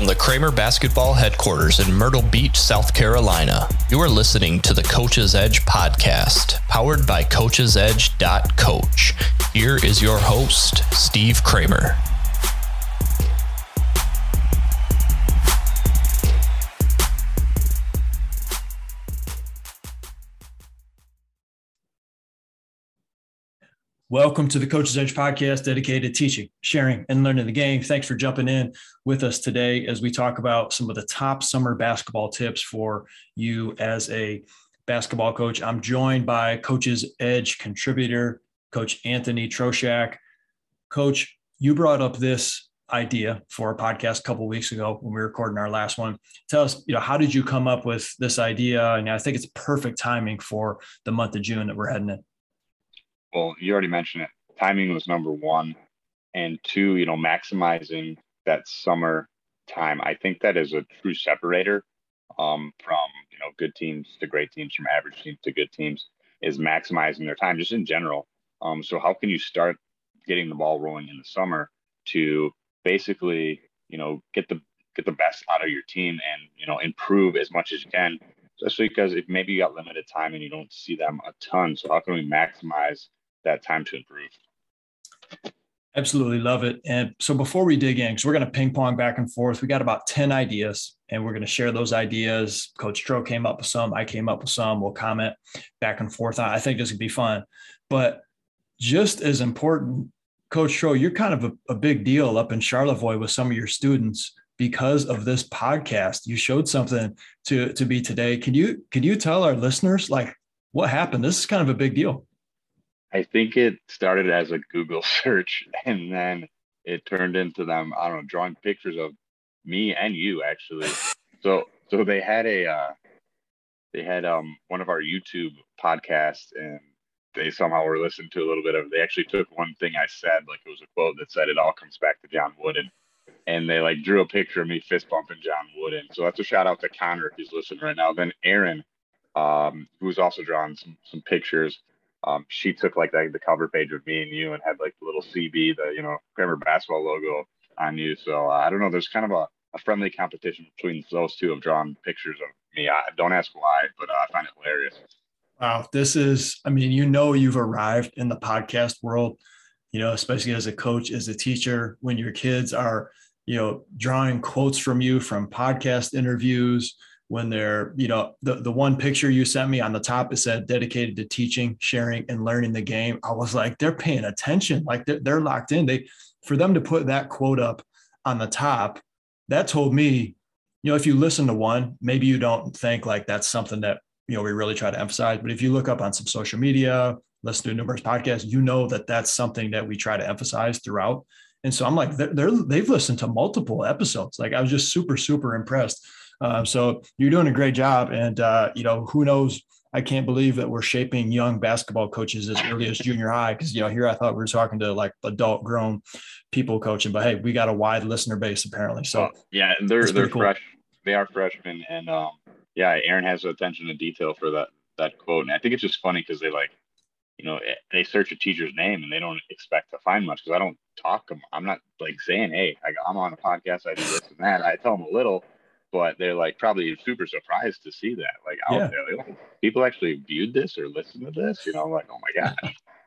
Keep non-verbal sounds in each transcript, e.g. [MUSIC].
From the Cramer Basketball Headquarters in Myrtle Beach, South Carolina, you are listening to the Coach's Edge podcast, powered by CoachesEdge.coach. Here is your host, Steve Cramer. Welcome to the Coach's Edge podcast dedicated to teaching, sharing, and learning the game. Thanks for jumping in with us today as we talk about some of the top summer basketball tips for you as a basketball coach. I'm joined by Coach's Edge contributor, Coach Anthony Troshak. Coach, you brought up this idea for a podcast a couple weeks ago when we were recording our last one. Tell us, you know, how did you come up with this idea? And I think it's perfect timing for the month of June that we're heading in well, you already mentioned it. Timing was number one, and two, you know, maximizing that summer time. I think that is a true separator um, from you know good teams to great teams, from average teams to good teams, is maximizing their time just in general. Um, so how can you start getting the ball rolling in the summer to basically you know get the get the best out of your team and you know improve as much as you can especially because if maybe you got limited time and you don't see them a ton so how can we maximize that time to improve. Absolutely love it. And so before we dig in, because we're going to ping pong back and forth, we got about 10 ideas and we're going to share those ideas. Coach Tro came up with some, I came up with some. We'll comment back and forth. I think this could be fun. But just as important, Coach Tro, you're kind of a, a big deal up in Charlevoix with some of your students because of this podcast. You showed something to to be today. Can you can you tell our listeners like what happened? This is kind of a big deal. I think it started as a Google [LAUGHS] search and then it turned into them, I don't know, drawing pictures of me and you actually. [LAUGHS] So so they had a uh they had um one of our YouTube podcasts and they somehow were listening to a little bit of they actually took one thing I said, like it was a quote that said it all comes back to John Wooden. And they like drew a picture of me fist bumping John Wooden. So that's a shout out to Connor if he's listening right now. Then Aaron, um, who's also drawing some some pictures um, she took like the, the cover page of me and you and had like the little CB, the you know Cramer basketball logo on you. So uh, I don't know. There's kind of a, a friendly competition between those two of drawing pictures of me. I don't ask why, but uh, I find it hilarious. Wow, this is. I mean, you know, you've arrived in the podcast world. You know, especially as a coach, as a teacher, when your kids are, you know, drawing quotes from you from podcast interviews when they're, you know, the, the one picture you sent me on the top, it said dedicated to teaching, sharing, and learning the game. I was like, they're paying attention. Like they're, they're locked in. They, for them to put that quote up on the top, that told me, you know, if you listen to one, maybe you don't think like that's something that, you know, we really try to emphasize. But if you look up on some social media, listen to numerous podcasts, you know that that's something that we try to emphasize throughout. And so I'm like, they're, they're they've listened to multiple episodes. Like I was just super, super impressed um, so you're doing a great job, and uh, you know who knows. I can't believe that we're shaping young basketball coaches as early as junior high. Because you know, here I thought we were talking to like adult, grown people coaching, but hey, we got a wide listener base apparently. So yeah, they're they're cool. fresh. They are freshmen, and um, yeah, Aaron has attention to detail for that that quote, and I think it's just funny because they like, you know, eh, they search a teacher's name and they don't expect to find much because I don't talk them. I'm not like saying, hey, I, I'm on a podcast, I do this and that. I tell them a little but they're like probably super surprised to see that like out yeah. there. Like, people actually viewed this or listened to this, you know, like, oh my God.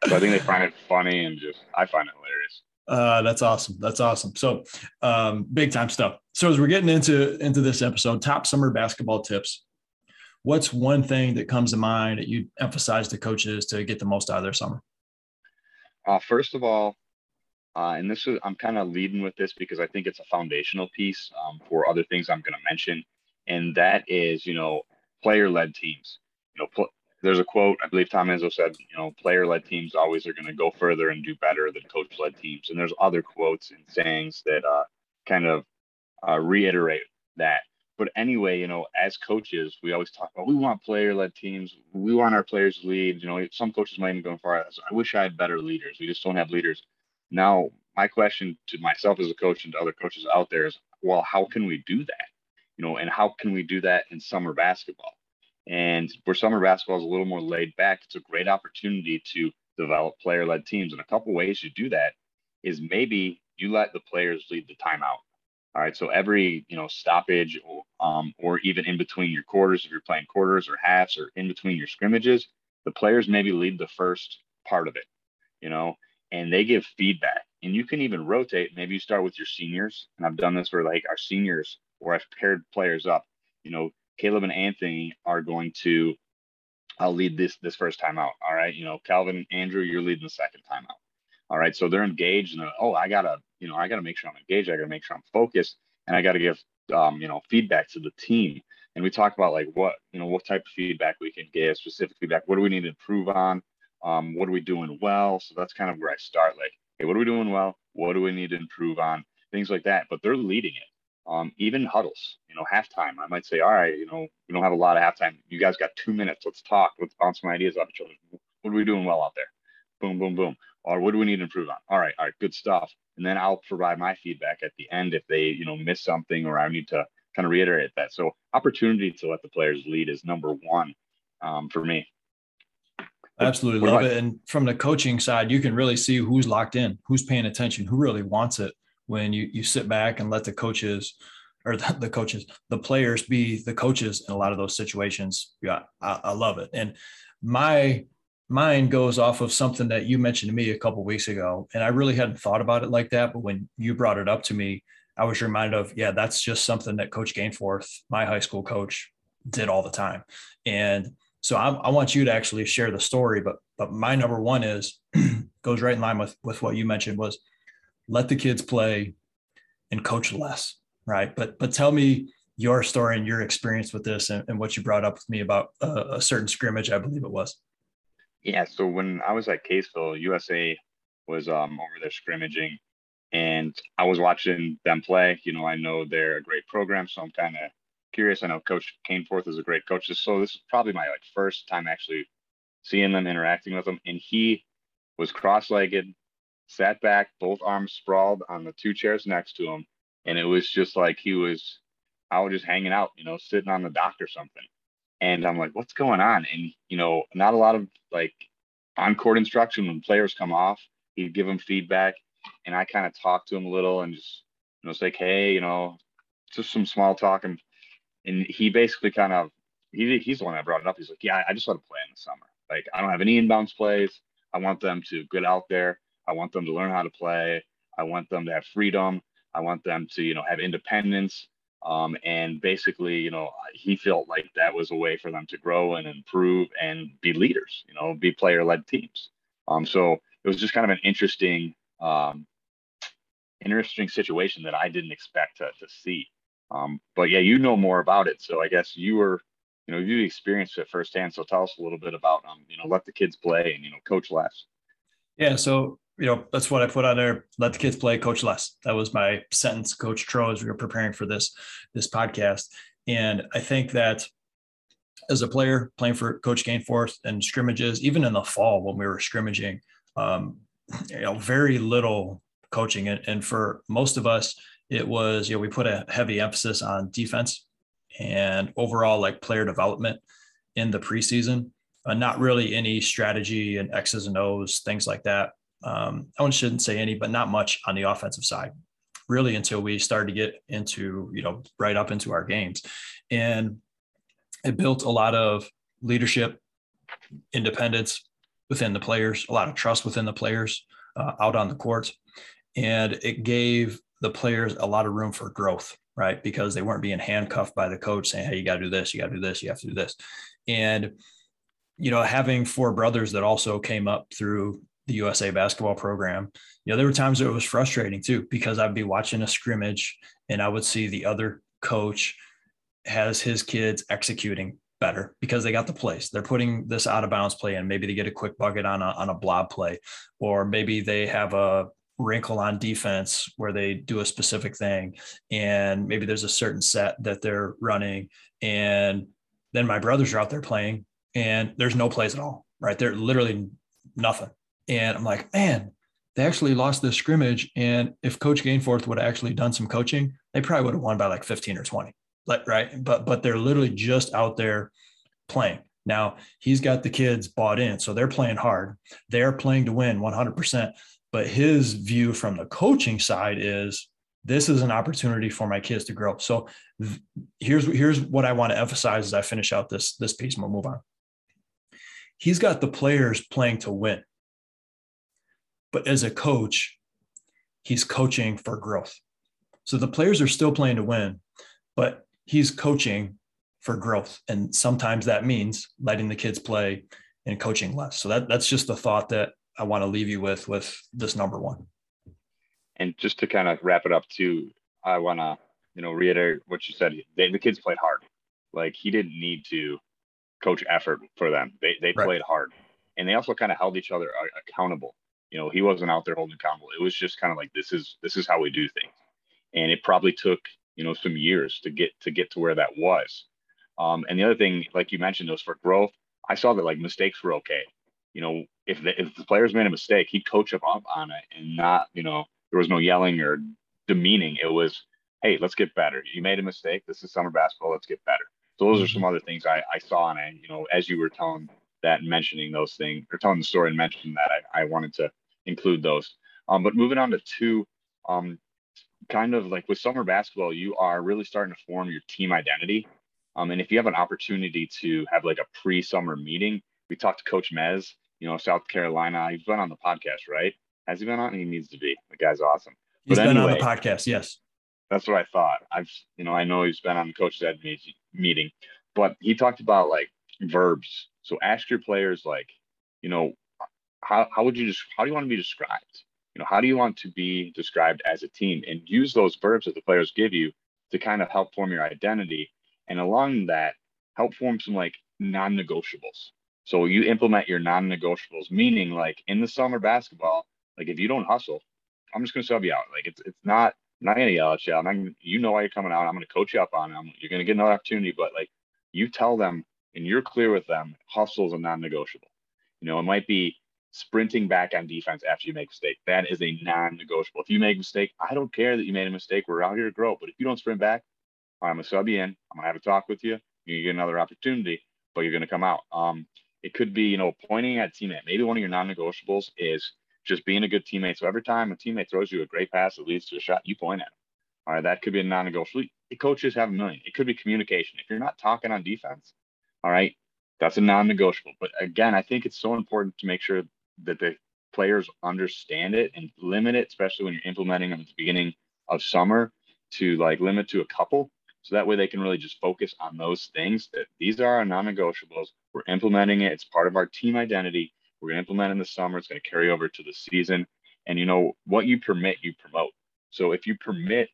so I think they find it funny and just, I find it hilarious. Uh, that's awesome. That's awesome. So, um, big time stuff. So as we're getting into, into this episode, top summer basketball tips, what's one thing that comes to mind that you emphasize to coaches to get the most out of their summer? Uh, first of all, uh, and this is, I'm kind of leading with this because I think it's a foundational piece um, for other things I'm going to mention. And that is, you know, player led teams. You know, there's a quote, I believe Tom Izzo said, you know, player led teams always are going to go further and do better than coach led teams. And there's other quotes and sayings that uh, kind of uh, reiterate that. But anyway, you know, as coaches, we always talk about we want player led teams. We want our players to lead. You know, some coaches might even go far as I wish I had better leaders. We just don't have leaders. Now, my question to myself as a coach and to other coaches out there is, well, how can we do that? You know, and how can we do that in summer basketball? And where summer basketball is a little more laid back, it's a great opportunity to develop player led teams. And a couple ways you do that is maybe you let the players lead the timeout. All right. So every, you know, stoppage um, or even in between your quarters, if you're playing quarters or halves or in between your scrimmages, the players maybe lead the first part of it, you know, and they give feedback. And you can even rotate. Maybe you start with your seniors. And I've done this for like our seniors where I've paired players up. You know, Caleb and Anthony are going to I'll lead this this first time out. All right. You know, Calvin, and Andrew, you're leading the second time out. All right. So they're engaged and oh, I gotta, you know, I gotta make sure I'm engaged. I gotta make sure I'm focused and I gotta give um, you know, feedback to the team. And we talk about like what, you know, what type of feedback we can give, specific feedback. What do we need to improve on? Um, what are we doing well? So that's kind of where I start. Like, hey, what are we doing well? What do we need to improve on? Things like that. But they're leading it um, even huddles, you know, halftime. I might say, all right, you know, we don't have a lot of halftime. You guys got two minutes. Let's talk. Let's bounce some ideas off each other. What are we doing well out there? Boom, boom, boom. Or what do we need to improve on? All right, all right, good stuff. And then I'll provide my feedback at the end if they, you know, miss something or I need to kind of reiterate that. So opportunity to let the players lead is number one um, for me. Absolutely what love it. And from the coaching side, you can really see who's locked in, who's paying attention, who really wants it when you you sit back and let the coaches or [LAUGHS] the, the coaches, the players be the coaches in a lot of those situations. Yeah, I, I love it. And my mind goes off of something that you mentioned to me a couple weeks ago, and I really hadn't thought about it like that. But when you brought it up to me, I was reminded of, yeah, that's just something that Coach Gainforth, my high school coach, did all the time. And so I, I want you to actually share the story. But but my number one is [CLEARS THROAT] goes right in line with with what you mentioned was let the kids play and coach less right but but tell me your story and your experience with this and, and what you brought up with me about a, a, certain scrimmage i believe it was yeah so when i was at caseville usa was um, over there scrimmaging and i was watching them play you know i know they're a great program so i'm kind of curious i know coach Caneforth is a great coach so this is probably my like first time actually seeing them interacting with them and he was cross-legged sat back, both arms sprawled on the two chairs next to him. And it was just like he was out just hanging out, you know, sitting on the dock or something. And I'm like, what's going on? And, you know, not a lot of like on court instruction when players come off, he'd give them feedback. And I kind of talked to him a little and just, you know, it's like, hey, you know, just some small talk. And, and he basically kind of, he, he's the one that brought it up. He's like, yeah, I just want to play in the summer. Like, I don't have any inbounds plays. I want them to get out there I want them to learn how to play. I want them to have freedom. I want them to, you know, have independence. Um, and basically, you know, he felt like that was a way for them to grow and improve and be leaders, you know, be player led teams. Um, so it was just kind of an interesting, um, interesting situation that I didn't expect to, to see. Um, but yeah, you know more about it. So I guess you were, you know, you experienced it firsthand. So tell us a little bit about, um, you know, let the kids play and, you know, coach less. Yeah. So you know, that's what I put on there. Let the kids play, coach less. That was my sentence, Coach Tro, as we were preparing for this this podcast. And I think that as a player playing for Coach Gainforth and scrimmages, even in the fall when we were scrimmaging, um, you know, very little coaching. And, and for most of us, it was, you know, we put a heavy emphasis on defense and overall like player development in the preseason. Uh, not really any strategy and X's and O's, things like that um, I shouldn't say any, but not much on the offensive side, really, until we started to get into, you know, right up into our games. And it built a lot of leadership, independence within the players, a lot of trust within the players uh, out on the courts. And it gave the players a lot of room for growth, right? Because they weren't being handcuffed by the coach saying, hey, you got to do this, you got to do this, you have to do this. And, you know, having four brothers that also came up through the USA basketball program, you know, there were times it was frustrating too, because I'd be watching a scrimmage and I would see the other coach has his kids executing better because they got the plays. They're putting this out of bounds play in. Maybe they get a quick bucket on a, on a blob play, or maybe they have a wrinkle on defense where they do a specific thing. And maybe there's a certain set that they're running. And then my brothers are out there playing and there's no plays at all, right? They're literally nothing. And I'm like, man, they actually lost this scrimmage. And if Coach Gainforth would have actually done some coaching, they probably would have won by like 15 or 20. Like, right. But but they're literally just out there playing. Now he's got the kids bought in. So they're playing hard. They're playing to win 100%. But his view from the coaching side is this is an opportunity for my kids to grow. So here's here's what I want to emphasize as I finish out this this piece and we'll move on. He's got the players playing to win. But as a coach, he's coaching for growth. So the players are still playing to win, but he's coaching for growth. And sometimes that means letting the kids play and coaching less. So that, that's just the thought that I want to leave you with with this number one. And just to kind of wrap it up too, I want to, you know, reiterate what you said. They, the kids played hard. Like he didn't need to coach effort for them. They, they right. played hard and they also kind of held each other accountable. You know, he wasn't out there holding accountable. It was just kind of like, this is, this is how we do things. And it probably took, you know, some years to get, to get to where that was. Um, and the other thing, like you mentioned, was for growth. I saw that like mistakes were okay. You know, if the, if the players made a mistake, he'd coach up on it and not, you know, there was no yelling or demeaning. It was, hey, let's get better. You made a mistake. This is summer basketball. Let's get better. So those are some other things I, I saw, and you know, as you were telling that and mentioning those things or telling the story and mentioning that, I, I wanted to include those. Um, but moving on to two, um, kind of like with summer basketball, you are really starting to form your team identity. Um, and if you have an opportunity to have like a pre-summer meeting, we talked to Coach Mez, you know, South Carolina. He's been on the podcast, right? Has he been on? He needs to be. The guy's awesome. He's but been anyway, on the podcast, yes. That's what I thought. I've, you know, I know he's been on the coach's ed meeting, but he talked about like verbs. So ask your players, like, you know, how, how would you just, how do you want to be described? You know, how do you want to be described as a team? And use those verbs that the players give you to kind of help form your identity. And along that, help form some like non negotiables. So you implement your non negotiables, meaning like in the summer basketball, like if you don't hustle, I'm just gonna sub you out. Like it's it's not I'm not gonna yell at you. I'm not gonna, you know why you're coming out. I'm gonna coach you up on them. You're gonna get another opportunity, but like you tell them and you're clear with them, hustle is a non-negotiable. You know, it might be sprinting back on defense after you make a mistake. That is a non-negotiable. If you make a mistake, I don't care that you made a mistake. We're out here to grow. But if you don't sprint back, I'm gonna sub you in. I'm gonna have a talk with you. You get another opportunity, but you're gonna come out. Um, it could be, you know, pointing at teammate. Maybe one of your non-negotiables is just being a good teammate. So every time a teammate throws you a great pass that leads to a shot, you point at them. All right, that could be a non-negotiable. Coaches have a million. It could be communication. If you're not talking on defense, all right, that's a non-negotiable. But again, I think it's so important to make sure that the players understand it and limit it, especially when you're implementing them at the beginning of summer, to like limit to a couple. So that way they can really just focus on those things that these are our non-negotiables. We're implementing it. It's part of our team identity. We're going to implement in the summer. It's going to carry over to the season. And you know what you permit, you promote. So if you permit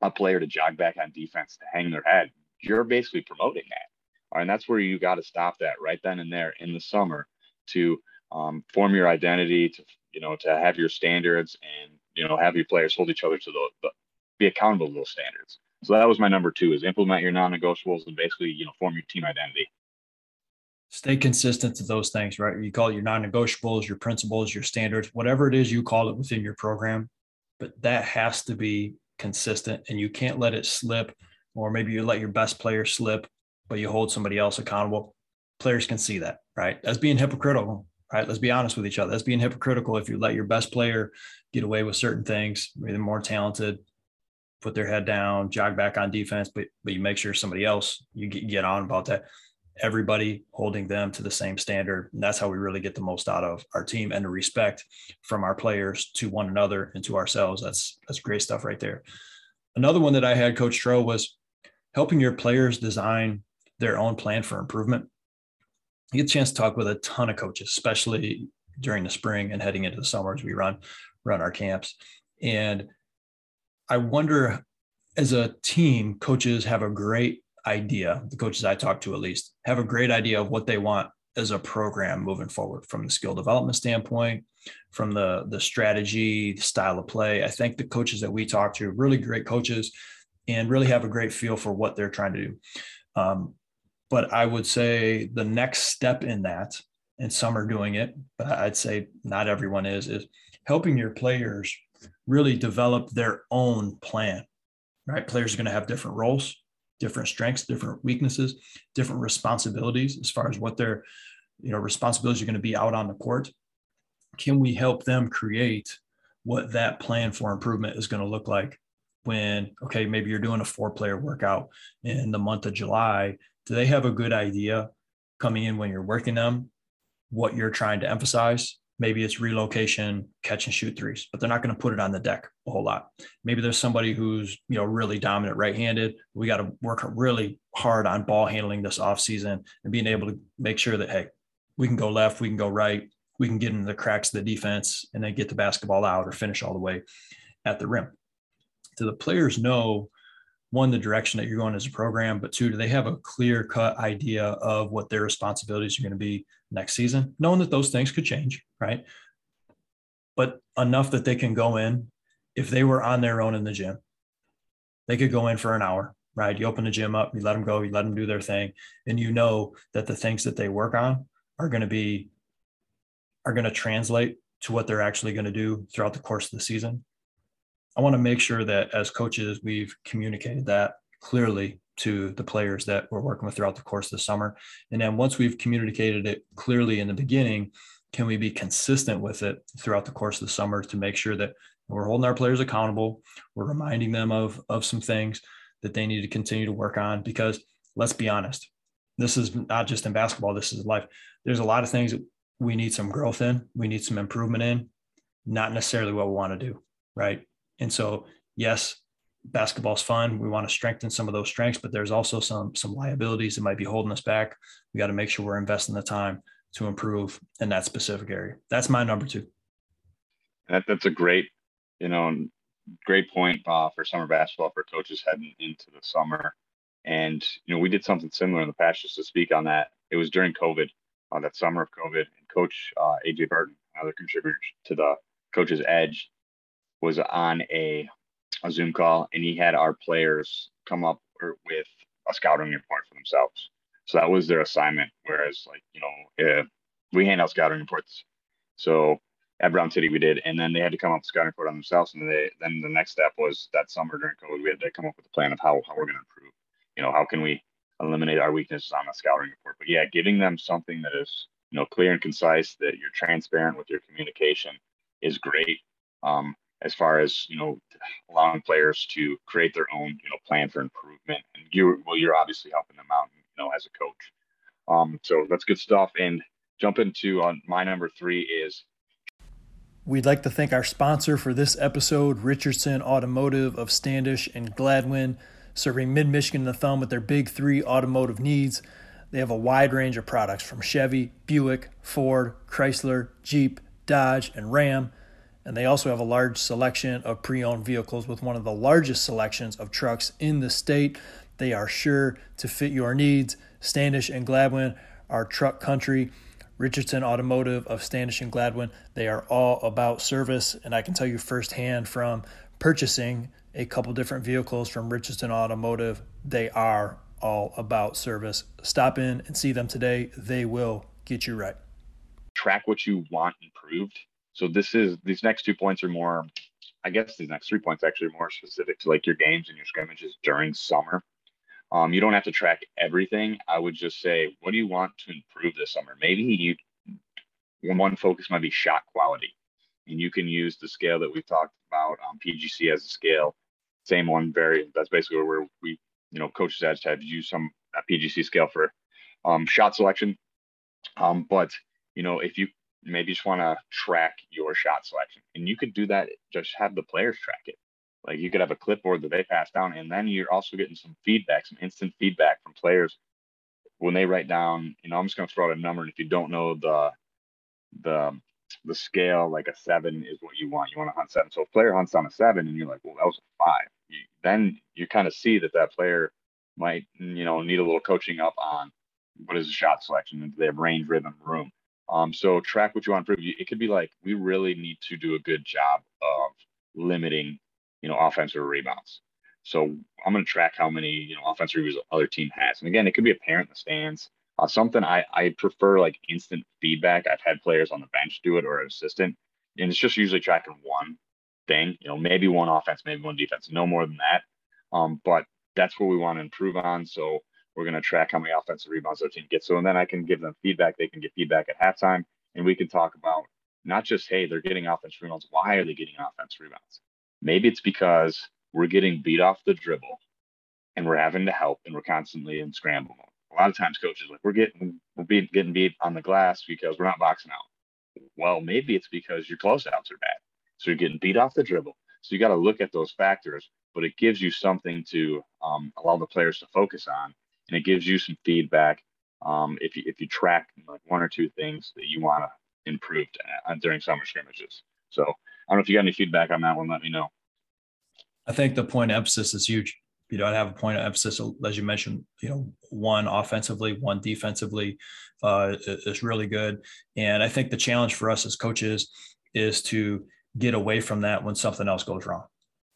a player to jog back on defense to hang their head, you're basically promoting that. All right, and that's where you got to stop that right then and there in the summer to um, form your identity, to you know, to have your standards, and you know, have your players hold each other to but be accountable to those standards. So that was my number two: is implement your non-negotiables and basically, you know, form your team identity. Stay consistent to those things, right? You call it your non-negotiables, your principles, your standards, whatever it is you call it within your program, but that has to be consistent and you can't let it slip or maybe you let your best player slip but you hold somebody else accountable. Players can see that right? That's being hypocritical right? Let's be honest with each other. That's being hypocritical if you let your best player get away with certain things maybe they're more talented put their head down jog back on defense but but you make sure somebody else you get, on about that everybody holding them to the same standard. And that's how we really get the most out of our team and the respect from our players to one another and to ourselves. That's that's great stuff right there. Another one that I had, Coach Tro, was helping your players design their own plan for improvement. You get a chance to talk with a ton of coaches, especially during the spring and heading into the summer as we run run our camps. And I wonder as a team, coaches have a great idea, the coaches I talk to at least, have a great idea of what they want as a program moving forward from the skill development standpoint, from the the strategy, style of play. I think the coaches that we talk to, really great coaches, and really have a great feel for what they're trying to do. Um, but I would say the next step in that, and some are doing it, but I'd say not everyone is, is helping your players really develop their own plan. Right, players are going to have different roles different strengths, different weaknesses, different responsibilities as far as what their you know responsibilities are going to be out on the court. Can we help them create what that plan for improvement is going to look like when, okay, maybe you're doing a four player workout in the month of July, do they have a good idea coming in when you're working them what you're trying to emphasize? Maybe it's relocation, catch and shoot threes, but they're not going to put it on the deck a whole lot. Maybe there's somebody who's, you know, really dominant right-handed. We got to work really hard on ball handling this offseason and being able to make sure that, hey, we can go left, we can go right, we can get into the cracks of the defense and then get the basketball out or finish all the way at the rim. Do the players know one, the direction that you're going as a program, but two, do they have a clear cut idea of what their responsibilities are going to be next season, knowing that those things could change, right? But enough that they can go in. If they were on their own in the gym, they could go in for an hour, right? You open the gym up, you let them go, you let them do their thing, and you know that the things that they work on are going to be are going to translate to what they're actually going to do throughout the course of the season. I want to make sure that as coaches, we've communicated that clearly to the players that we're working with throughout the course of the summer. And then once we've communicated it clearly in the beginning, can we be consistent with it throughout the course of the summer to make sure that we're holding our players accountable, we're reminding them of, of some things that they need to continue to work on? Because let's be honest, this is not just in basketball, this is life. There's a lot of things that we need some growth in, we need some improvement in, not necessarily what we want to do. Right. And so, yes, basketball's fun. We want to strengthen some of those strengths, but there's also some some liabilities that might be holding us back. We got to make sure we're investing the time to improve in that specific area. That's my number two. That, that's a great, you know, great point uh, for summer basketball for coaches heading into the summer. And you know, we did something similar in the past. Just to speak on that, it was during COVID, uh, that summer of COVID. And Coach uh, AJ Burton, another contributor to the Coach's Edge, was on a a Zoom call, and he had our players come up with a scouting report for themselves. So that was their assignment. Whereas, like you know, we hand out scouting reports. So at Brown City we did, and then they had to come up with a scouting report on themselves. And they then the next step was that summer during COVID, we had to come up with a plan of how how we're going to improve. You know, how can we eliminate our weaknesses on the scouting report? But yeah, giving them something that is you know clear and concise, that you're transparent with your communication is great. Um, as far as you know allowing players to create their own you know plan for improvement. And you well you're obviously helping them out you know as a coach. Um so that's good stuff. And jump into on uh, my number three is We'd like to thank our sponsor for this episode, Richardson Automotive of Standish and Gladwin, serving mid Michigan and the thumb with their big three automotive needs. They have a wide range of products from Chevy, Buick, Ford, Chrysler, Jeep, Dodge, and Ram and they also have a large selection of pre owned vehicles with one of the largest selections of trucks in the state. They are sure to fit your needs. Standish and Gladwin are truck country. Richardson Automotive of Standish and Gladwin, they are all about service. And I can tell you firsthand from purchasing a couple different vehicles from Richardson Automotive, they are all about service. Stop in and see them today. They will get you right. Track what you want improved so this is these next two points are more, I guess these next three points actually are more specific to like your games and your scrimmages during summer. Um, you don't have to track everything. I would just say, what do you want to improve this summer? Maybe you one focus might be shot quality, and you can use the scale that we've talked about um, PGC as a scale. Same one, very. That's basically where we, you know, coaches had to use some PGC scale for um, shot selection. Um, but you know, if you maybe just want to track your shot selection. And you could do that, just have the players track it. Like you could have a clipboard that they pass down, and then you're also getting some feedback, some instant feedback from players when they write down, you know, I'm just gonna throw out a number. And if you don't know the the the scale, like a seven is what you want. You want to hunt seven. So if a player hunts on a seven and you're like, well, that was a five, you, then you kind of see that that player might, you know, need a little coaching up on what is the shot selection and do they have range, rhythm, room. Um, so track what you want to improve. It could be like we really need to do a good job of limiting, you know, offensive rebounds. So I'm going to track how many you know offensive rebounds the other team has. And again, it could be a parent in the stands. Uh, something I I prefer like instant feedback. I've had players on the bench do it or an assistant, and it's just usually tracking one thing. You know, maybe one offense, maybe one defense, no more than that. Um, but that's what we want to improve on. So we're going to track how many offensive rebounds their team gets. So and then I can give them feedback. They can get feedback at halftime, and we can talk about not just hey they're getting offensive rebounds. Why are they getting offensive rebounds? Maybe it's because we're getting beat off the dribble and we're having to help and we're constantly in scramble A lot of times coaches like we're getting we're being, getting beat on the glass because we're not boxing out. Well, maybe it's because your closeouts are bad. So you're getting beat off the dribble. So you got to look at those factors, but it gives you something to um, allow the players to focus on, and it gives you some feedback um, if you if you track like one or two things that you want to improve uh, during summer scrimmages. So I don't know if you got any feedback on that one. Let me know. I think the point of emphasis is huge. You know, I have a point of emphasis, as you mentioned, you know, one offensively, one defensively uh, is really good. And I think the challenge for us as coaches is to get away from that when something else goes wrong.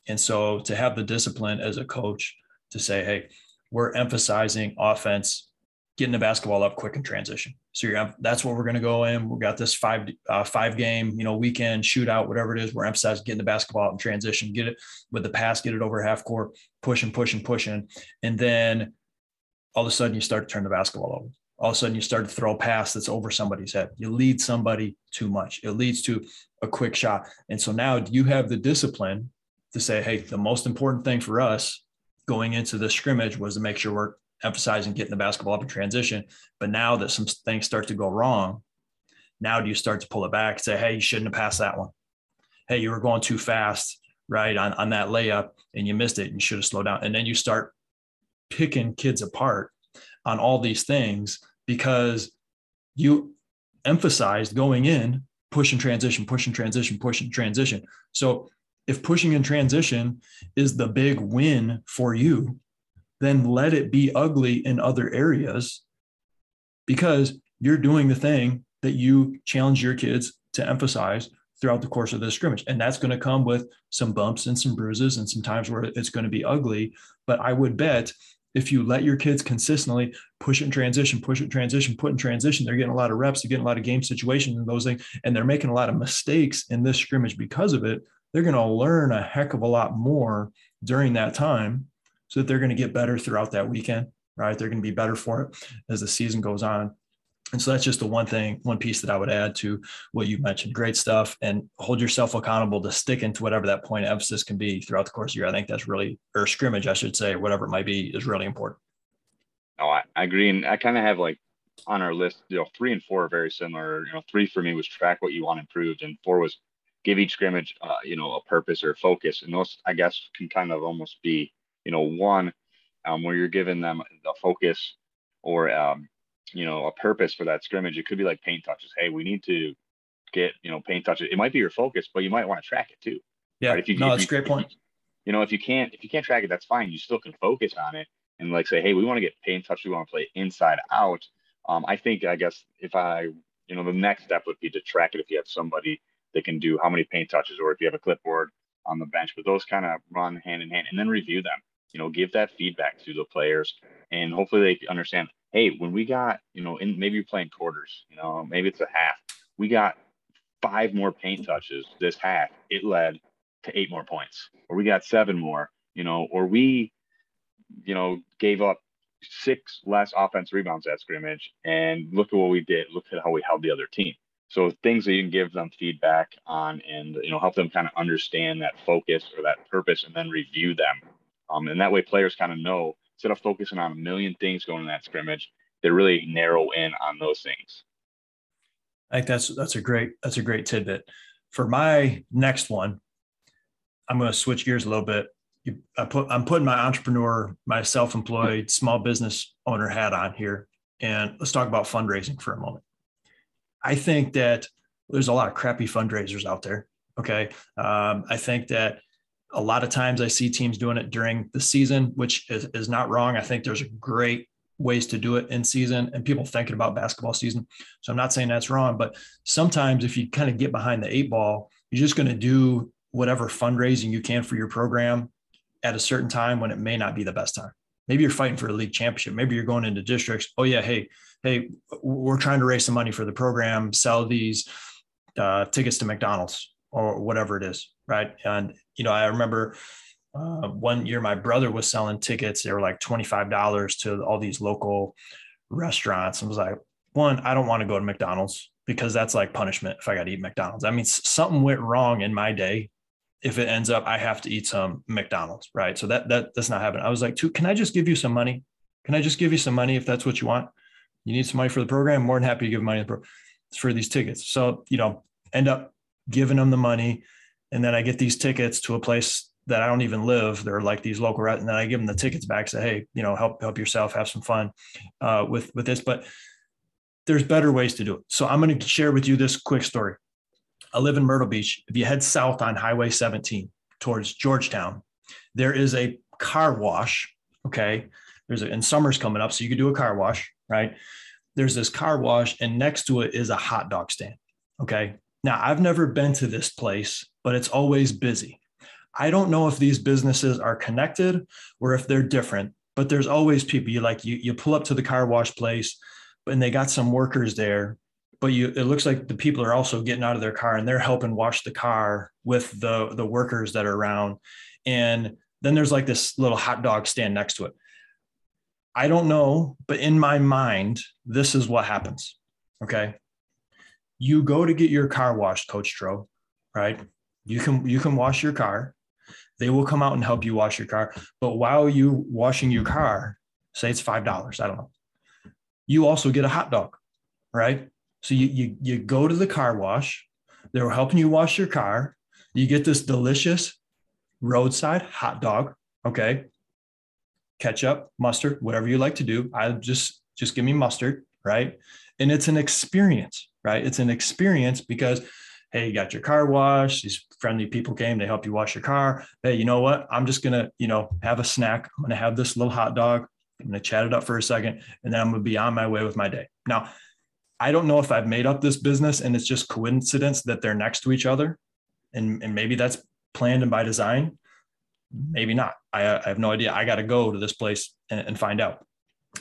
And so to have the discipline as a coach to say, hey, we're emphasizing offense, getting the basketball up quick and transition. So you're, that's what we're going to go in. We've got this five uh, five game, you know, weekend shootout, whatever it is. We're emphasizing getting the basketball out in transition, get it with the pass, get it over half court, pushing, pushing, pushing, and then all of a sudden you start to turn the basketball over. All of a sudden you start to throw a pass that's over somebody's head. You lead somebody too much. It leads to a quick shot, and so now you have the discipline to say, hey, the most important thing for us going into the scrimmage was to make sure we're emphasizing getting the basketball up in transition. But now that some things start to go wrong, now do you start to pull it back and say, hey, you shouldn't have passed that one. Hey, you were going too fast, right, on, on that layup and you missed it and you should have slowed down. And then you start picking kids apart on all these things because you emphasized going in, pushing transition, pushing transition, pushing transition. So if pushing in transition is the big win for you, then let it be ugly in other areas because you're doing the thing that you challenge your kids to emphasize throughout the course of the scrimmage. And that's going to come with some bumps and some bruises and some times where it's going to be ugly. But I would bet if you let your kids consistently push in transition, push in transition, put in transition, they're getting a lot of reps, they're getting a lot of game situations and those things, and they're making a lot of mistakes in this scrimmage because of it. They're going to learn a heck of a lot more during that time so that they're going to get better throughout that weekend, right? They're going to be better for it as the season goes on. And so that's just the one thing, one piece that I would add to what you mentioned. Great stuff. And hold yourself accountable to stick into whatever that point of emphasis can be throughout the course of the year. I think that's really, or scrimmage, I should say, whatever it might be, is really important. Oh, I, I agree. And I kind of have like on our list, you know, three and four are very similar. You know, three for me was track what you want improved, and four was give each scrimmage, uh, you know, a purpose or a focus. And those, I guess, can kind of almost be you know, one um, where you're giving them the focus or, um, you know, a purpose for that scrimmage. It could be like paint touches. Hey, we need to get, you know, paint touches. It might be your focus, but you might want to track it too. Yeah. Right? If you, no, that's a great point. You know, if you can't, if you can't track it, that's fine. You still can focus on it and like say, hey, we want to get paint touch. We want to play inside out. Um, I think, I guess, if I, you know, the next step would be to track it if you have somebody that can do how many paint touches, or if you have a clipboard on the bench. But those kind of run hand in hand, and then review them you know, give that feedback to the players and hopefully they understand, hey, when we got, you know, in maybe you're playing quarters, you know, maybe it's a half, we got five more paint touches this half, it led to eight more points, or we got seven more, you know, or we, you know, gave up six less offense rebounds at scrimmage and look at what we did. Look at how we held the other team. So things that you can give them feedback on and you know help them kind of understand that focus or that purpose and then review them um, and that way players kind of know instead of focusing on a million things going in that scrimmage, they really narrow in on those things. I think that's that's a great that's a great tidbit. For my next one, I'm going to switch gears a little bit. You, I put I'm putting my entrepreneur, my self-employed small business owner hat on here, and let's talk about fundraising for a moment. I think that there's a lot of crappy fundraisers out there. Okay, um, I think that a lot of times I see teams doing it during the season, which is, is not wrong. I think there's great ways to do it in season and people thinking about basketball season. So I'm not saying that's wrong, but sometimes if you kind of get behind the eight ball, you're just going to do whatever fundraising you can for your program at a certain time when it may not be the best time. Maybe you're fighting for a league championship. Maybe you're going into districts. Oh yeah, hey, hey, we're trying to raise some money for the program. Sell these uh, tickets to McDonald's or whatever it is, right? And you know, I remember uh, one year my brother was selling tickets. They were like twenty five dollars to all these local restaurants. I was like, one, I don't want to go to McDonald's because that's like punishment if I got to eat McDonald's. I mean, something went wrong in my day if it ends up I have to eat some McDonald's, right? So that that that's not happening. I was like, can I just give you some money? Can I just give you some money if that's what you want? You need some money for the program. more than happy to give money for these tickets. So you know, end up giving them the money, and then I get these tickets to a place that I don't even live. They're like these local, and then I give them the tickets back. Say, hey, you know, help help yourself, have some fun uh, with with this. But there's better ways to do it. So I'm going to share with you this quick story. I live in Myrtle Beach. If you head south on Highway 17 towards Georgetown, there is a car wash. Okay. There's a, and summer's coming up, so you could do a car wash, right? There's this car wash, and next to it is a hot dog stand. Okay. Now, I've never been to this place, but it's always busy. I don't know if these businesses are connected or if they're different, but there's always people you like, you, you pull up to the car wash place and they got some workers there but you it looks like the people are also getting out of their car and they're helping wash the car with the the workers that are around. And then there's like this little hot dog stand next to it. I don't know but in my mind this is what happens okay? You go to get your car washed coach Tro, right? You can you can wash your car. They will come out and help you wash your car. But while you washing your car say it's five dollars i don't know. You also get a hot dog right so you, you, you go to the car wash, they're helping you wash your car. You get this delicious roadside hot dog. Okay. Ketchup, mustard, whatever you like to do. I just, just give me mustard. Right. And it's an experience, right? It's an experience because, hey, you got your car washed. These friendly people came, they help you wash your car. Hey, you know what? I'm just to, you know, have a snack. I'm to have this little hot dog. I'm to chat it up for a second, and then I'm to be on my way with my day. Now, I don't know if I've made up this business and it's just coincidence that they're next to each other. And, and maybe that's planned and by design. Maybe not. I, I have no idea. I got to go to this place and, and find out.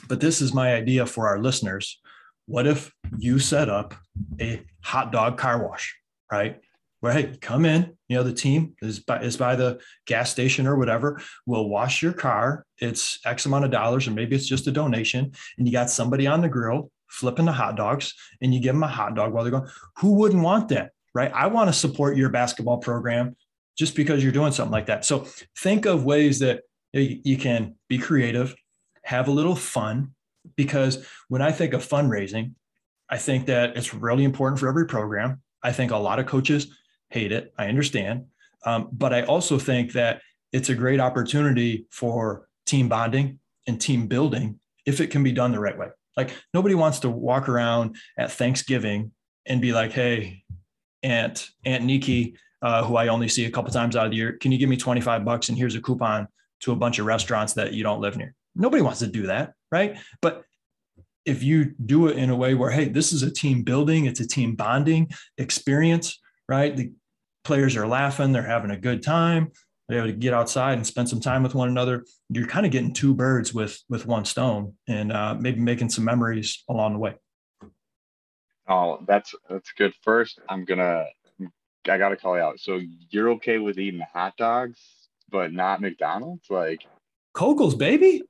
But this is my idea for our listeners. What if you set up a hot dog car wash, right? Where hey, come in, you know, the team is by is by the gas station or whatever. We'll wash your car. It's X amount of dollars, or maybe it's just a donation, and you got somebody on the grill flipping the hot dogs and you give them a hot dog while they're going. Who wouldn't want that? Right. I want to support your basketball program just because you're doing something like that. So think of ways that you can be creative, have a little fun, because when I think of fundraising, I think that it's really important for every program. I think a lot of coaches hate it. I understand. Um, but I also think that it's a great opportunity for team bonding and team building if it can be done the right way. Like nobody wants to walk around at Thanksgiving and be like, "Hey, Aunt Aunt Nikki, uh, who I only see a couple times out of the year, can you give me twenty five bucks and here's a coupon to a bunch of restaurants that you don't live near?" Nobody wants to do that, right? But if you do it in a way where, hey, this is a team building, it's a team bonding experience, right? The players are laughing, they're having a good time they're able to get outside and spend some time with one another. You're kind of getting two birds with with one stone and uh, maybe making some memories along the way. Oh that's that's good. First i'm gonna i gotta call you out. So you're okay with eating hot dogs but not mcdonald's? Like Koegels, baby.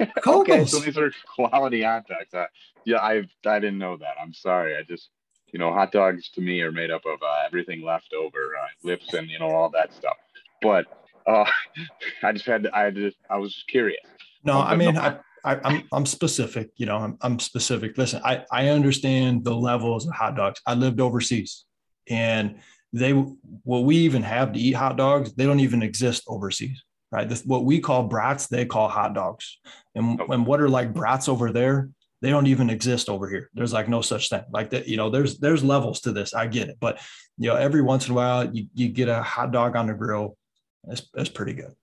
Koegels. [LAUGHS] okay so these are quality hot dogs. Uh, yeah i i didn't know that. I'm sorry. I just you know hot dogs to me are made up of uh, everything left over uh, lips and you know all that stuff but uh, [LAUGHS] I just had to, I just, I was just curious. No, I mean, I, I, am I'm, I'm specific, you know, I'm, I'm specific. Listen, I, I understand the levels of hot dogs. I lived overseas and they, what we even have to eat hot dogs, they don't even exist overseas, right? This, what we call brats, they call hot dogs. And, oh. and what are like brats over there, they don't even exist over here. There's like no such thing like that. You know, there's, there's levels to this. I get it. But, you know, every once in a while you, you get a hot dog on the grill that's that's pretty good.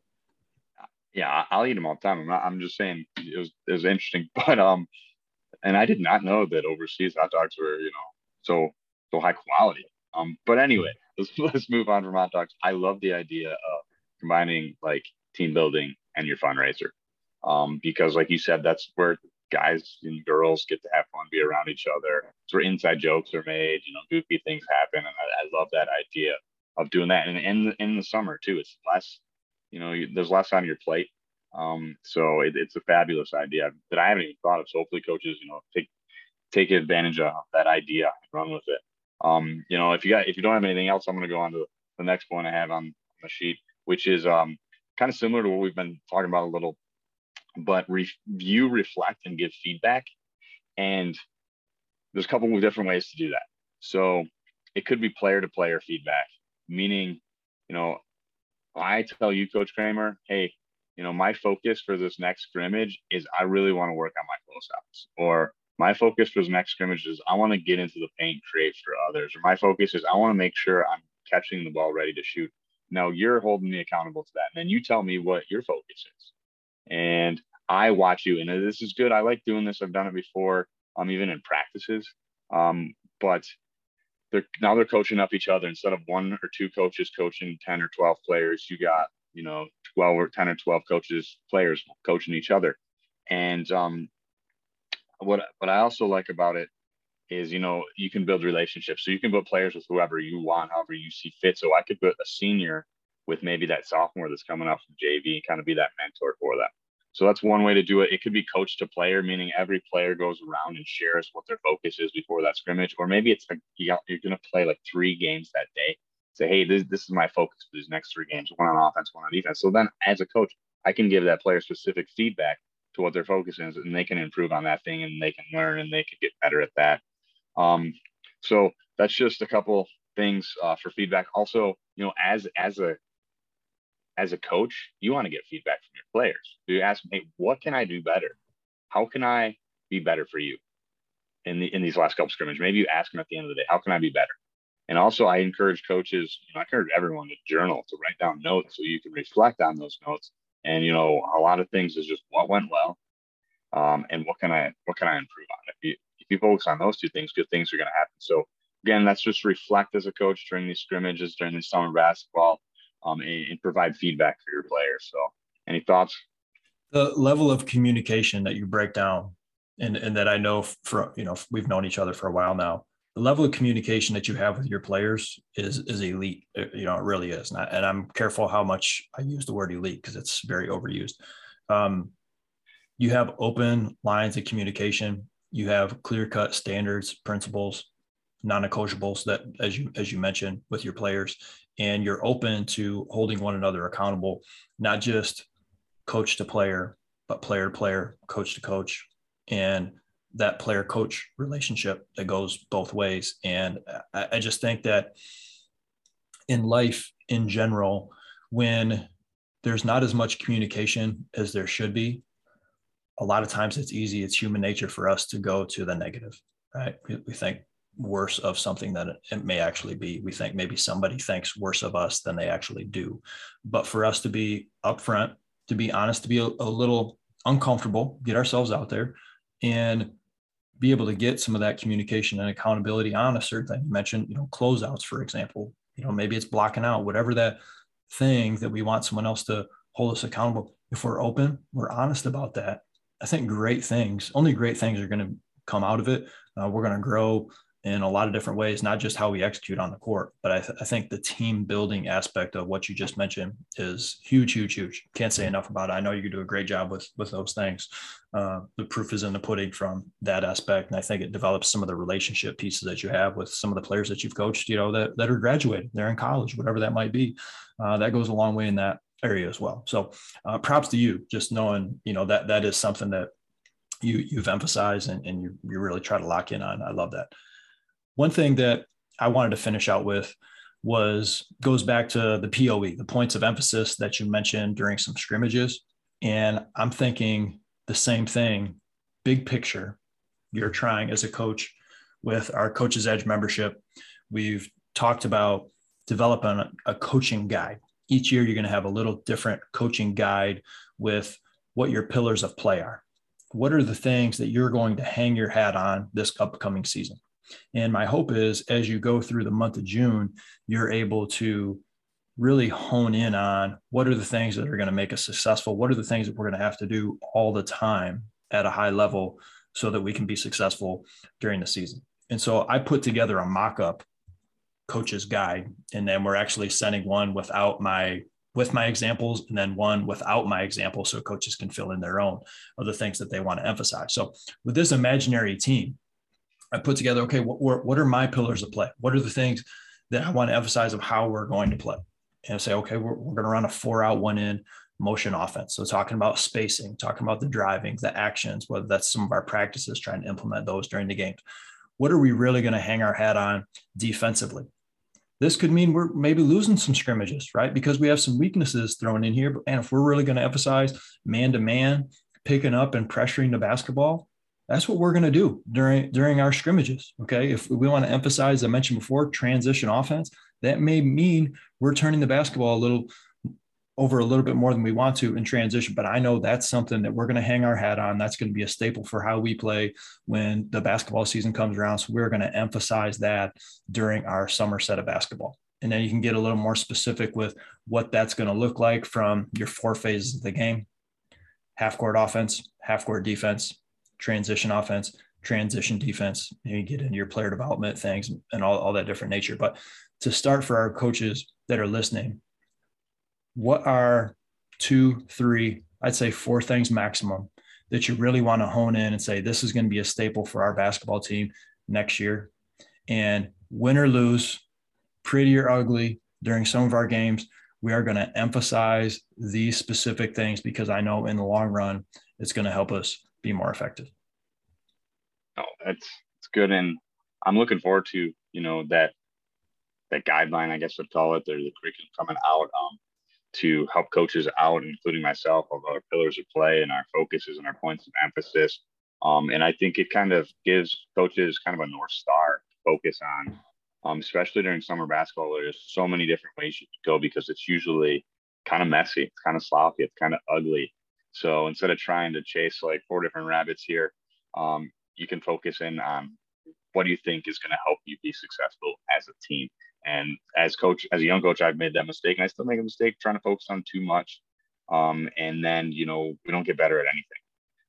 Yeah, I'll eat them all the time. I'm, not, I'm just saying it was it was interesting, [LAUGHS] but um, and I did not know that overseas hot dogs were you know so so high quality. Um, but anyway, [LAUGHS] let's let's move on from hot dogs. I love the idea of combining like team building and your fundraiser, um, because like you said, that's where guys and girls get to have fun, be around each other. It's where inside jokes are made, you know, goofy things happen, and I, I love that idea of doing that. And in in the summer too, it's less, you know, there's less on your plate. Um, so it, it's a fabulous idea that I haven't even thought of. So hopefully, coaches, you know, take take advantage of that idea run with it. Um, you know, if you got if you don't have anything else, I'm going to go on to the next point I have on the sheet, which is um, kind of similar to what we've been talking about a little, but review, reflect, and give feedback. And there's a couple of different ways to do that. So it could be player to player feedback, meaning, you know, I tell you, Coach Cramer, hey, you know, my focus for this next scrimmage is I really want to work on my closeouts, or my focus for this next scrimmage is I want to get into the paint, create for others, or my focus is I want to make sure I'm catching the ball ready to shoot. Now you're holding me accountable to that, and then you tell me what your focus is, and I watch you. And this is good. I like doing this. I've done it before. Um, even in practices. Um, but they're now they're coaching up each other. Instead of one or two coaches coaching 10 or 12 players you got you know 12 or 10 or 12 coaches players coaching each other. And um, what what i also like about it is you know you can build relationships. So you can build players with whoever you want however you see fit. So i could put a senior with maybe that sophomore that's coming off from jv and kind of be that mentor for them so that's one way to do it. It could be coach to player, meaning every player goes around and shares what their focus is before that scrimmage. Or maybe it's like you're going to play like three games that day. Say, hey, this, this is my focus for these next three games one on offense, one on defense. So then as a coach, I can give that player specific feedback to what their focus is and they can improve on that thing and they can learn and they can get better at that. Um, so that's just a couple things uh, for feedback. Also, you know, as as a as a coach, you want to get feedback from your players. You ask, hey, what can I do better? How can I be better for you in the in these last couple scrimmages? Maybe you ask them at the end of the day, how can I be better? And also, I encourage coaches, you know, I encourage everyone to journal, to write down notes so you can reflect on those notes. And you know, a lot of things is just what went well, um, and what can I what can I improve on. If you if you focus on those two things, good things are going to happen. So again, that's just reflect as a coach during these scrimmages, during the summer basketball um, and, and provide feedback for your players. So, any thoughts? The level of communication that you break down, and and that I know for you know we've known each other for a while now. The level of communication that you have with your players is is elite. You know, it really is. And, I, and I'm careful how much I use the word elite because it's very overused. Um, you have open lines of communication. You have clear cut standards, principles, non-negotiables that, as you as you mentioned, with your players and you're open to holding one another accountable, not just coach to player, but player to player, coach to coach, and that player coach relationship that goes both ways. And I, I just think that in life in general, when there's not as much communication as there should be, a lot of times it's easy, it's human nature for us to go to the negative, right? We think worse of something that it may actually be. We think maybe somebody thinks worse of us than they actually do. But for us to be upfront, to be honest, to be a, a little uncomfortable, get ourselves out there and be able to get some of that communication and accountability on a certain thing. You mentioned, you know, closeouts, for example. You know, maybe it's blocking out, whatever that thing that we want someone else to hold us accountable. If we're open, we're honest about that. I think great things, only great things are going to come out of it. Uh, we're going to grow in a lot of different ways, not just how we execute on the court. But I, th- I, think the team building aspect of what you just mentioned is huge, huge, huge. Can't say enough about it. I know you do a great job with with those things. Uh, the proof is in the pudding from that aspect, and I think it develops some of the relationship pieces that you have with some of the players that you've coached. You know that that are graduating, they're in college, whatever that might be. Uh, that goes a long way in that area as well. So, uh, props to you, just knowing you know that that is something that you you've emphasized and, and you you really try to lock in on. I love that. One thing that I wanted to finish out with was goes back to the POE, the points of emphasis that you mentioned during some scrimmages. And I'm thinking the same thing, big picture. You're trying as a coach with our Coaches Edge membership. We've talked about developing a coaching guide. Each year, you're going to have a little different coaching guide with what your pillars of play are. What are the things that you're going to hang your hat on this upcoming season? And my hope is as you go through the month of June, you're able to really hone in on what are the things that are going to make us successful? What are the things that we're going to have to do all the time at a high level so that we can be successful during the season? And so I put together a mock up coach's guide, and then we're actually sending one without my with my examples and then one without my example so coaches can fill in their own of the things that they want to emphasize. So with this imaginary team, I put together, okay, what, what are my pillars of play? What are the things that I want to emphasize of how we're going to play? and I say, okay, we're, we're going to run a four out, one in motion offense. So talking about spacing, talking about the driving, the actions, whether that's some of our practices, trying to implement those during the game. What are we really going to hang our hat on defensively? This could mean we're maybe losing some scrimmages, right? Because we have some weaknesses thrown in here. And if we're really going to emphasize man to man, picking up and pressuring the basketball, that's what we're going to do during during our scrimmages. Okay. If we want to emphasize, I mentioned before, transition offense, that may mean we're turning the basketball a little over a little bit more than we want to in transition. But I know that's something that we're going to hang our hat on. That's going to be a staple for how we play when the basketball season comes around. So we're going to emphasize that during our summer set of basketball. And then you can get a little more specific with what that's going to look like from your four phases of the game half court offense, half court defense, transition offense, transition defense. And you get into your player development things and all, all that different nature. But to start for our coaches that are listening, what are two, three, I'd say four things maximum that you really want to hone in and say, this is going to be a staple for our basketball team next year. And win or lose, pretty or ugly during some of our games, we are going to emphasize these specific things because I know in the long run, it's going to help us be more effective. Oh, that's, that's good. And I'm looking forward to, you know, that, that guideline, I guess I'd call it, or the curriculum coming out. Um, to help coaches out, including myself, of our pillars of play and our focuses and our points of emphasis. Um, and I think it kind of gives coaches kind of a north star to focus on, um, especially during summer basketball. There's so many different ways you could go because it's usually kind of messy, it's kind of sloppy, it's kind of ugly. So instead of trying to chase like four different rabbits here, um, you can focus in on what do you think is going to help you be successful as a team and as coach, as a young coach, I've made that mistake, and I still make a mistake trying to focus on too much. Um, and then you know we don't get better at anything.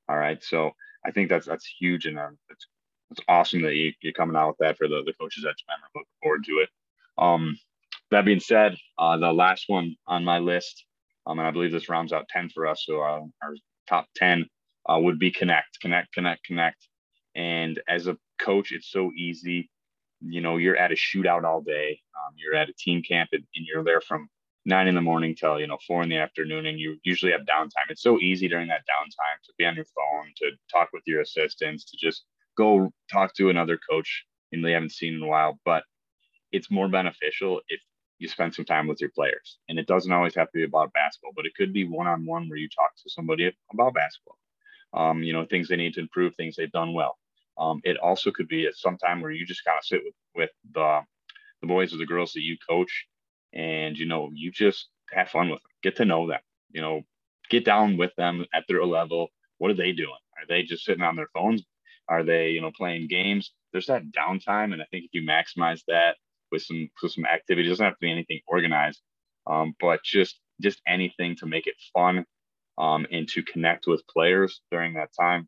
All right, so I think that's that's huge, and uh, it's it's awesome that you, you're coming out with that for the the coaches edge member. Looking forward to it. Um, that being said, uh, the last one on my list, um, and I believe this rounds out ten for us. So uh, our top ten uh, would be connect, connect, connect, connect. And as a coach, it's so easy you know you're at a shootout all day um, you're at a team camp and, and, you're there from nine in the morning till you know four in the afternoon and you usually have downtime it's so easy during that downtime to be on your phone to talk with your assistants to just go talk to another coach and they haven't seen in a while but it's more beneficial if you spend some time with your players and it doesn't always have to be about basketball but it could be one-on-one where you talk to somebody about basketball um, you know things they need to improve things they've done well um, it also could be at some time where you just kind of sit with with the the boys or the girls that you coach, and you know you just have fun with them, get to know them, you know, get down with them at their level. What are they doing? Are they just sitting on their phones? Are they you know playing games? There's that downtime, and I think if you maximize that with some with some activity, it doesn't have to be anything organized, um, but just just anything to make it fun um, and to connect with players during that time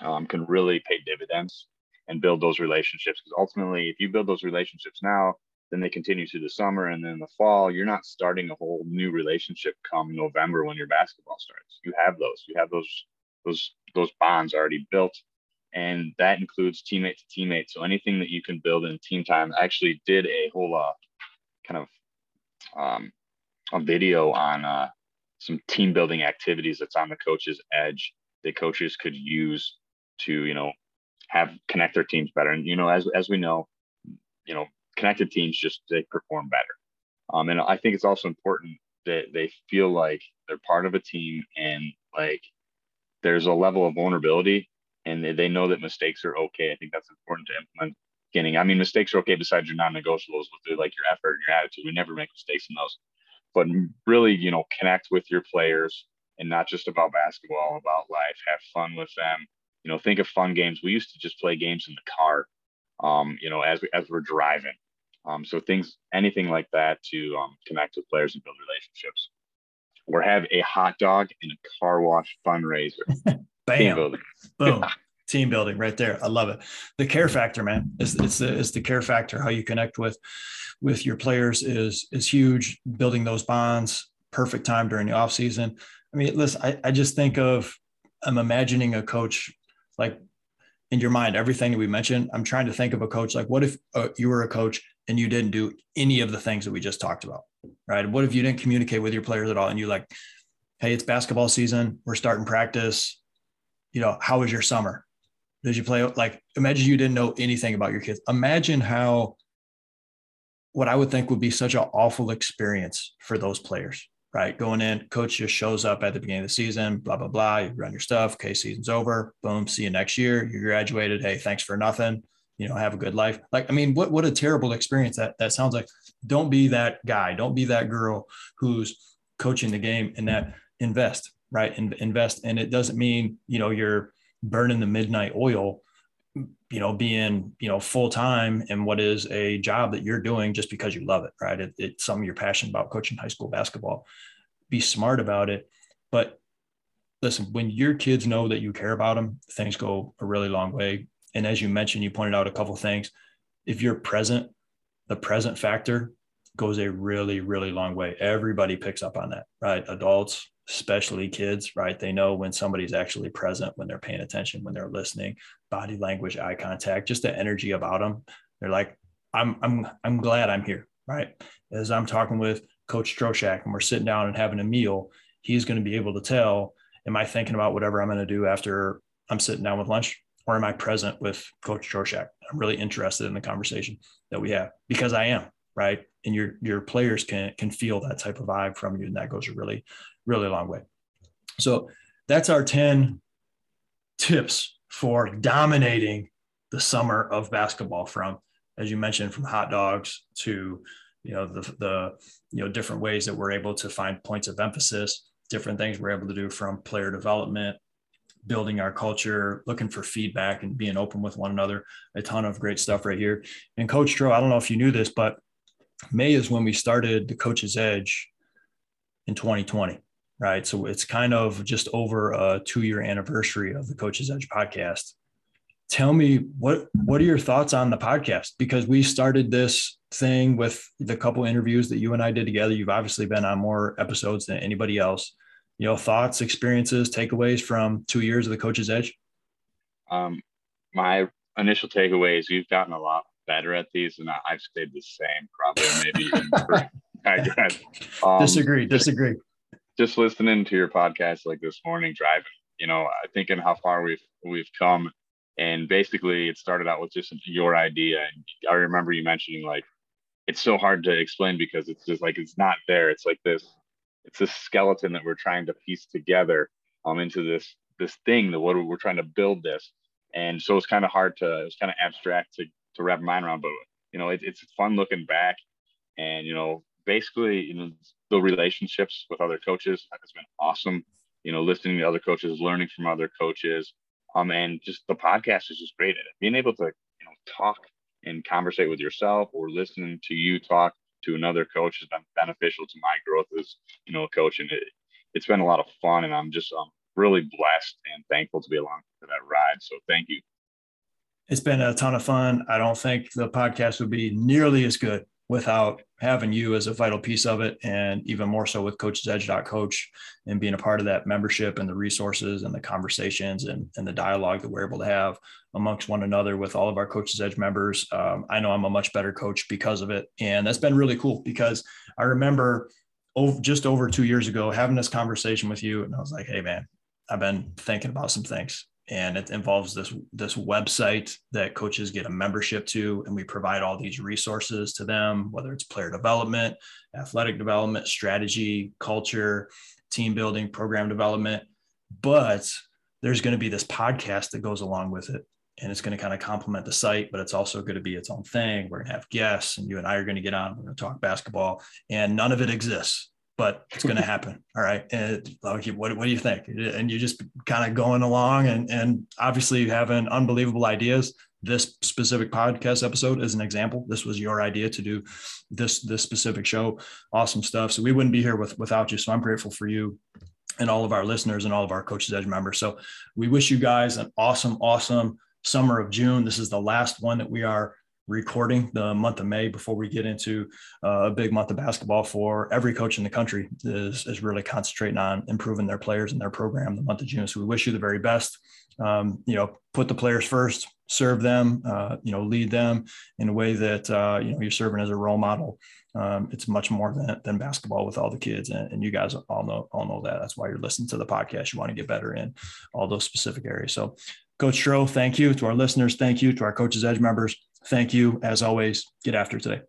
um, can really pay dividends and build those relationships. Because ultimately, if you build those relationships now, then they continue through the summer and then the fall. You're not starting a whole new relationship come November when your basketball starts. You have those. You have those those those bonds already built, and that includes teammate to teammate. So anything that you can build in team time. I actually did a whole uh, kind of um, a video on uh, some team building activities that's on the coach's edge that coaches could use to you know have connect their teams better. And you know, as as we know, you know, connected teams just they perform better. Um, and I think it's also important that they feel like they're part of a team and like there's a level of vulnerability and they, they know that mistakes are okay. I think that's important to implement beginning. I mean, mistakes are okay besides your non-negotiables with like your effort and your attitude. We never make mistakes in those. But really, you know, connect with your players and not just about basketball, about life. Have fun with them you know, think of fun games. We used to just play games in the car, um, you know, as we, as we're driving. Um, so things, anything like that to um, connect with players and build relationships. Or have a hot dog and a car wash fundraiser. [LAUGHS] Bam. Team building. [LAUGHS] Boom. [LAUGHS] Team building right there. I love it. The care factor, man. It's, it's the it's the care factor. How you connect with with your players is is huge. Building those bonds. Perfect time during the off season. I mean, listen, I, I just think of I'm imagining a coach like in your mind everything that we mentioned i'm trying to think of a coach like what if uh, you were a coach and you didn't do any of the things that we just talked about right? What if you didn't communicate with your players at all and you like, hey, it's basketball season, we're starting practice. You know, how was your summer? Did you play like imagine you didn't know anything about your kids? Imagine how what I would think would be such an awful experience for those players, right? Going in, coach just shows up at the beginning of the season, blah, blah, blah. You run your stuff. Okay, season's over. Boom. See you next year. You graduated. Hey, thanks for nothing. You know, have a good life. Like, I mean, what what a terrible experience that that sounds like. Don't be that guy. Don't be that girl who's coaching the game and that invest, right? And invest. And it doesn't mean, you know, you're burning the midnight oil you know being you know full time in what is a job that you're doing just because you love it right? It, it's something you're passionate about coaching high school basketball. Be smart about it. But listen when your kids know that you care about them things go a really long way. And as you mentioned you pointed out a couple things. If you're present the present factor goes a really really long way. Everybody picks up on that right? Adults especially kids, right? They know when somebody's actually present, when they're paying attention, when they're listening, body language, eye contact, just the energy about them. They're like, I'm, I'm, I'm glad I'm here, right? As I'm talking with Coach Troshak and we're sitting down and having a meal, he's going to be able to tell, am I thinking about whatever I'm going to do after I'm sitting down with lunch? Or am I present with Coach Troshak? I'm really interested in the conversation that we have because I am, right? And your your players can can feel that type of vibe from you, and that goes a really really long way. So that's our 10 tips for dominating the summer of basketball from, as you mentioned, from hot dogs to, you know, the, the, you know, different ways that we're able to find points of emphasis, different things we're able to do from player development, building our culture, looking for feedback and being open with one another. A ton of great stuff right here. And Coach Tro, I don't know if you knew this, but May is when we started the Coach's Edge in 2020 right? So it's kind of just over a two year anniversary of the Coach's Edge podcast. Tell me what what are your thoughts on the podcast? Because we started this thing with the couple interviews that you and I did together. You've obviously been on more episodes than anybody else. You know, thoughts, experiences, takeaways from two years of the Coach's Edge. Um, my initial takeaways: we've gotten a lot better at these, and I've stayed the same, probably maybe. I guess. [LAUGHS] Um, disagree. Disagree just listening to your podcast like this morning driving, you know, I thinking how far we've we've come. And basically it started out with just your idea. And I remember you mentioning like it's so hard to explain because it's just like it's not there. It's like this, it's this skeleton that we're trying to piece together um into this this thing that what we're trying to build this. And so it's kind of hard to it's kind of abstract to to wrap my mind around, but you know, it, it's fun looking back and you know basically, you know, the relationships with other coaches has been awesome. You know, listening to other coaches, learning from other coaches, um, and just the podcast is just great at it. Being able to, you know, talk and conversate with yourself or listening to you talk to another coach has been beneficial to my growth as, you know, a coach. And it, it's been a lot of fun and I'm just um, really blessed and thankful to be along for that ride. So thank you. It's been a ton of fun. I don't think the podcast would be nearly as good without having you as a vital piece of it and even more so with coaches edge coach and being a part of that membership and the resources and the conversations and, and the dialogue that we're able to have amongst one another with all of our coaches edge members. Um, i know i'm a much better coach because of it. And that's been really cool because i remember over, just over two years ago having this conversation with you and i was like hey man i've been thinking about some things and it involves this this website that coaches get a membership to and we provide all these resources to them whether it's player development athletic development strategy culture team building program development. But there's going to be this podcast that goes along with it and it's going to kind of complement the site but it's also going to be its own thing. We're going to have guests and you and i are going to get on we're going to talk basketball and none of it exists but [LAUGHS] it's going to happen. All right. And what, what do you think? And you're just kind of going along and, and obviously having unbelievable ideas. This specific podcast episode is an example. This was your idea to do this, this specific show. Awesome stuff. So we wouldn't be here with, without you. So I'm grateful for you and all of our listeners and all of our coaches edge members. So we wish you guys an awesome, awesome summer of June. This is the last one that we are recording the month of May before we get into uh, a big month of basketball for every coach in the country is, is really concentrating on improving their players and their program the month of June. So we wish you the very best. Um, you know, put the players first, serve them, uh, you know, lead them in a way that, uh, you know, you're serving as a role model. Um, it's much more than, than basketball with all the kids. And, and, you guys all know, all know that. That's why you're listening to the podcast. You want to get better in all those specific areas. So Coach Stroh, thank you to our listeners. Thank you to our Coaches Edge members. Thank you. As always, get after today.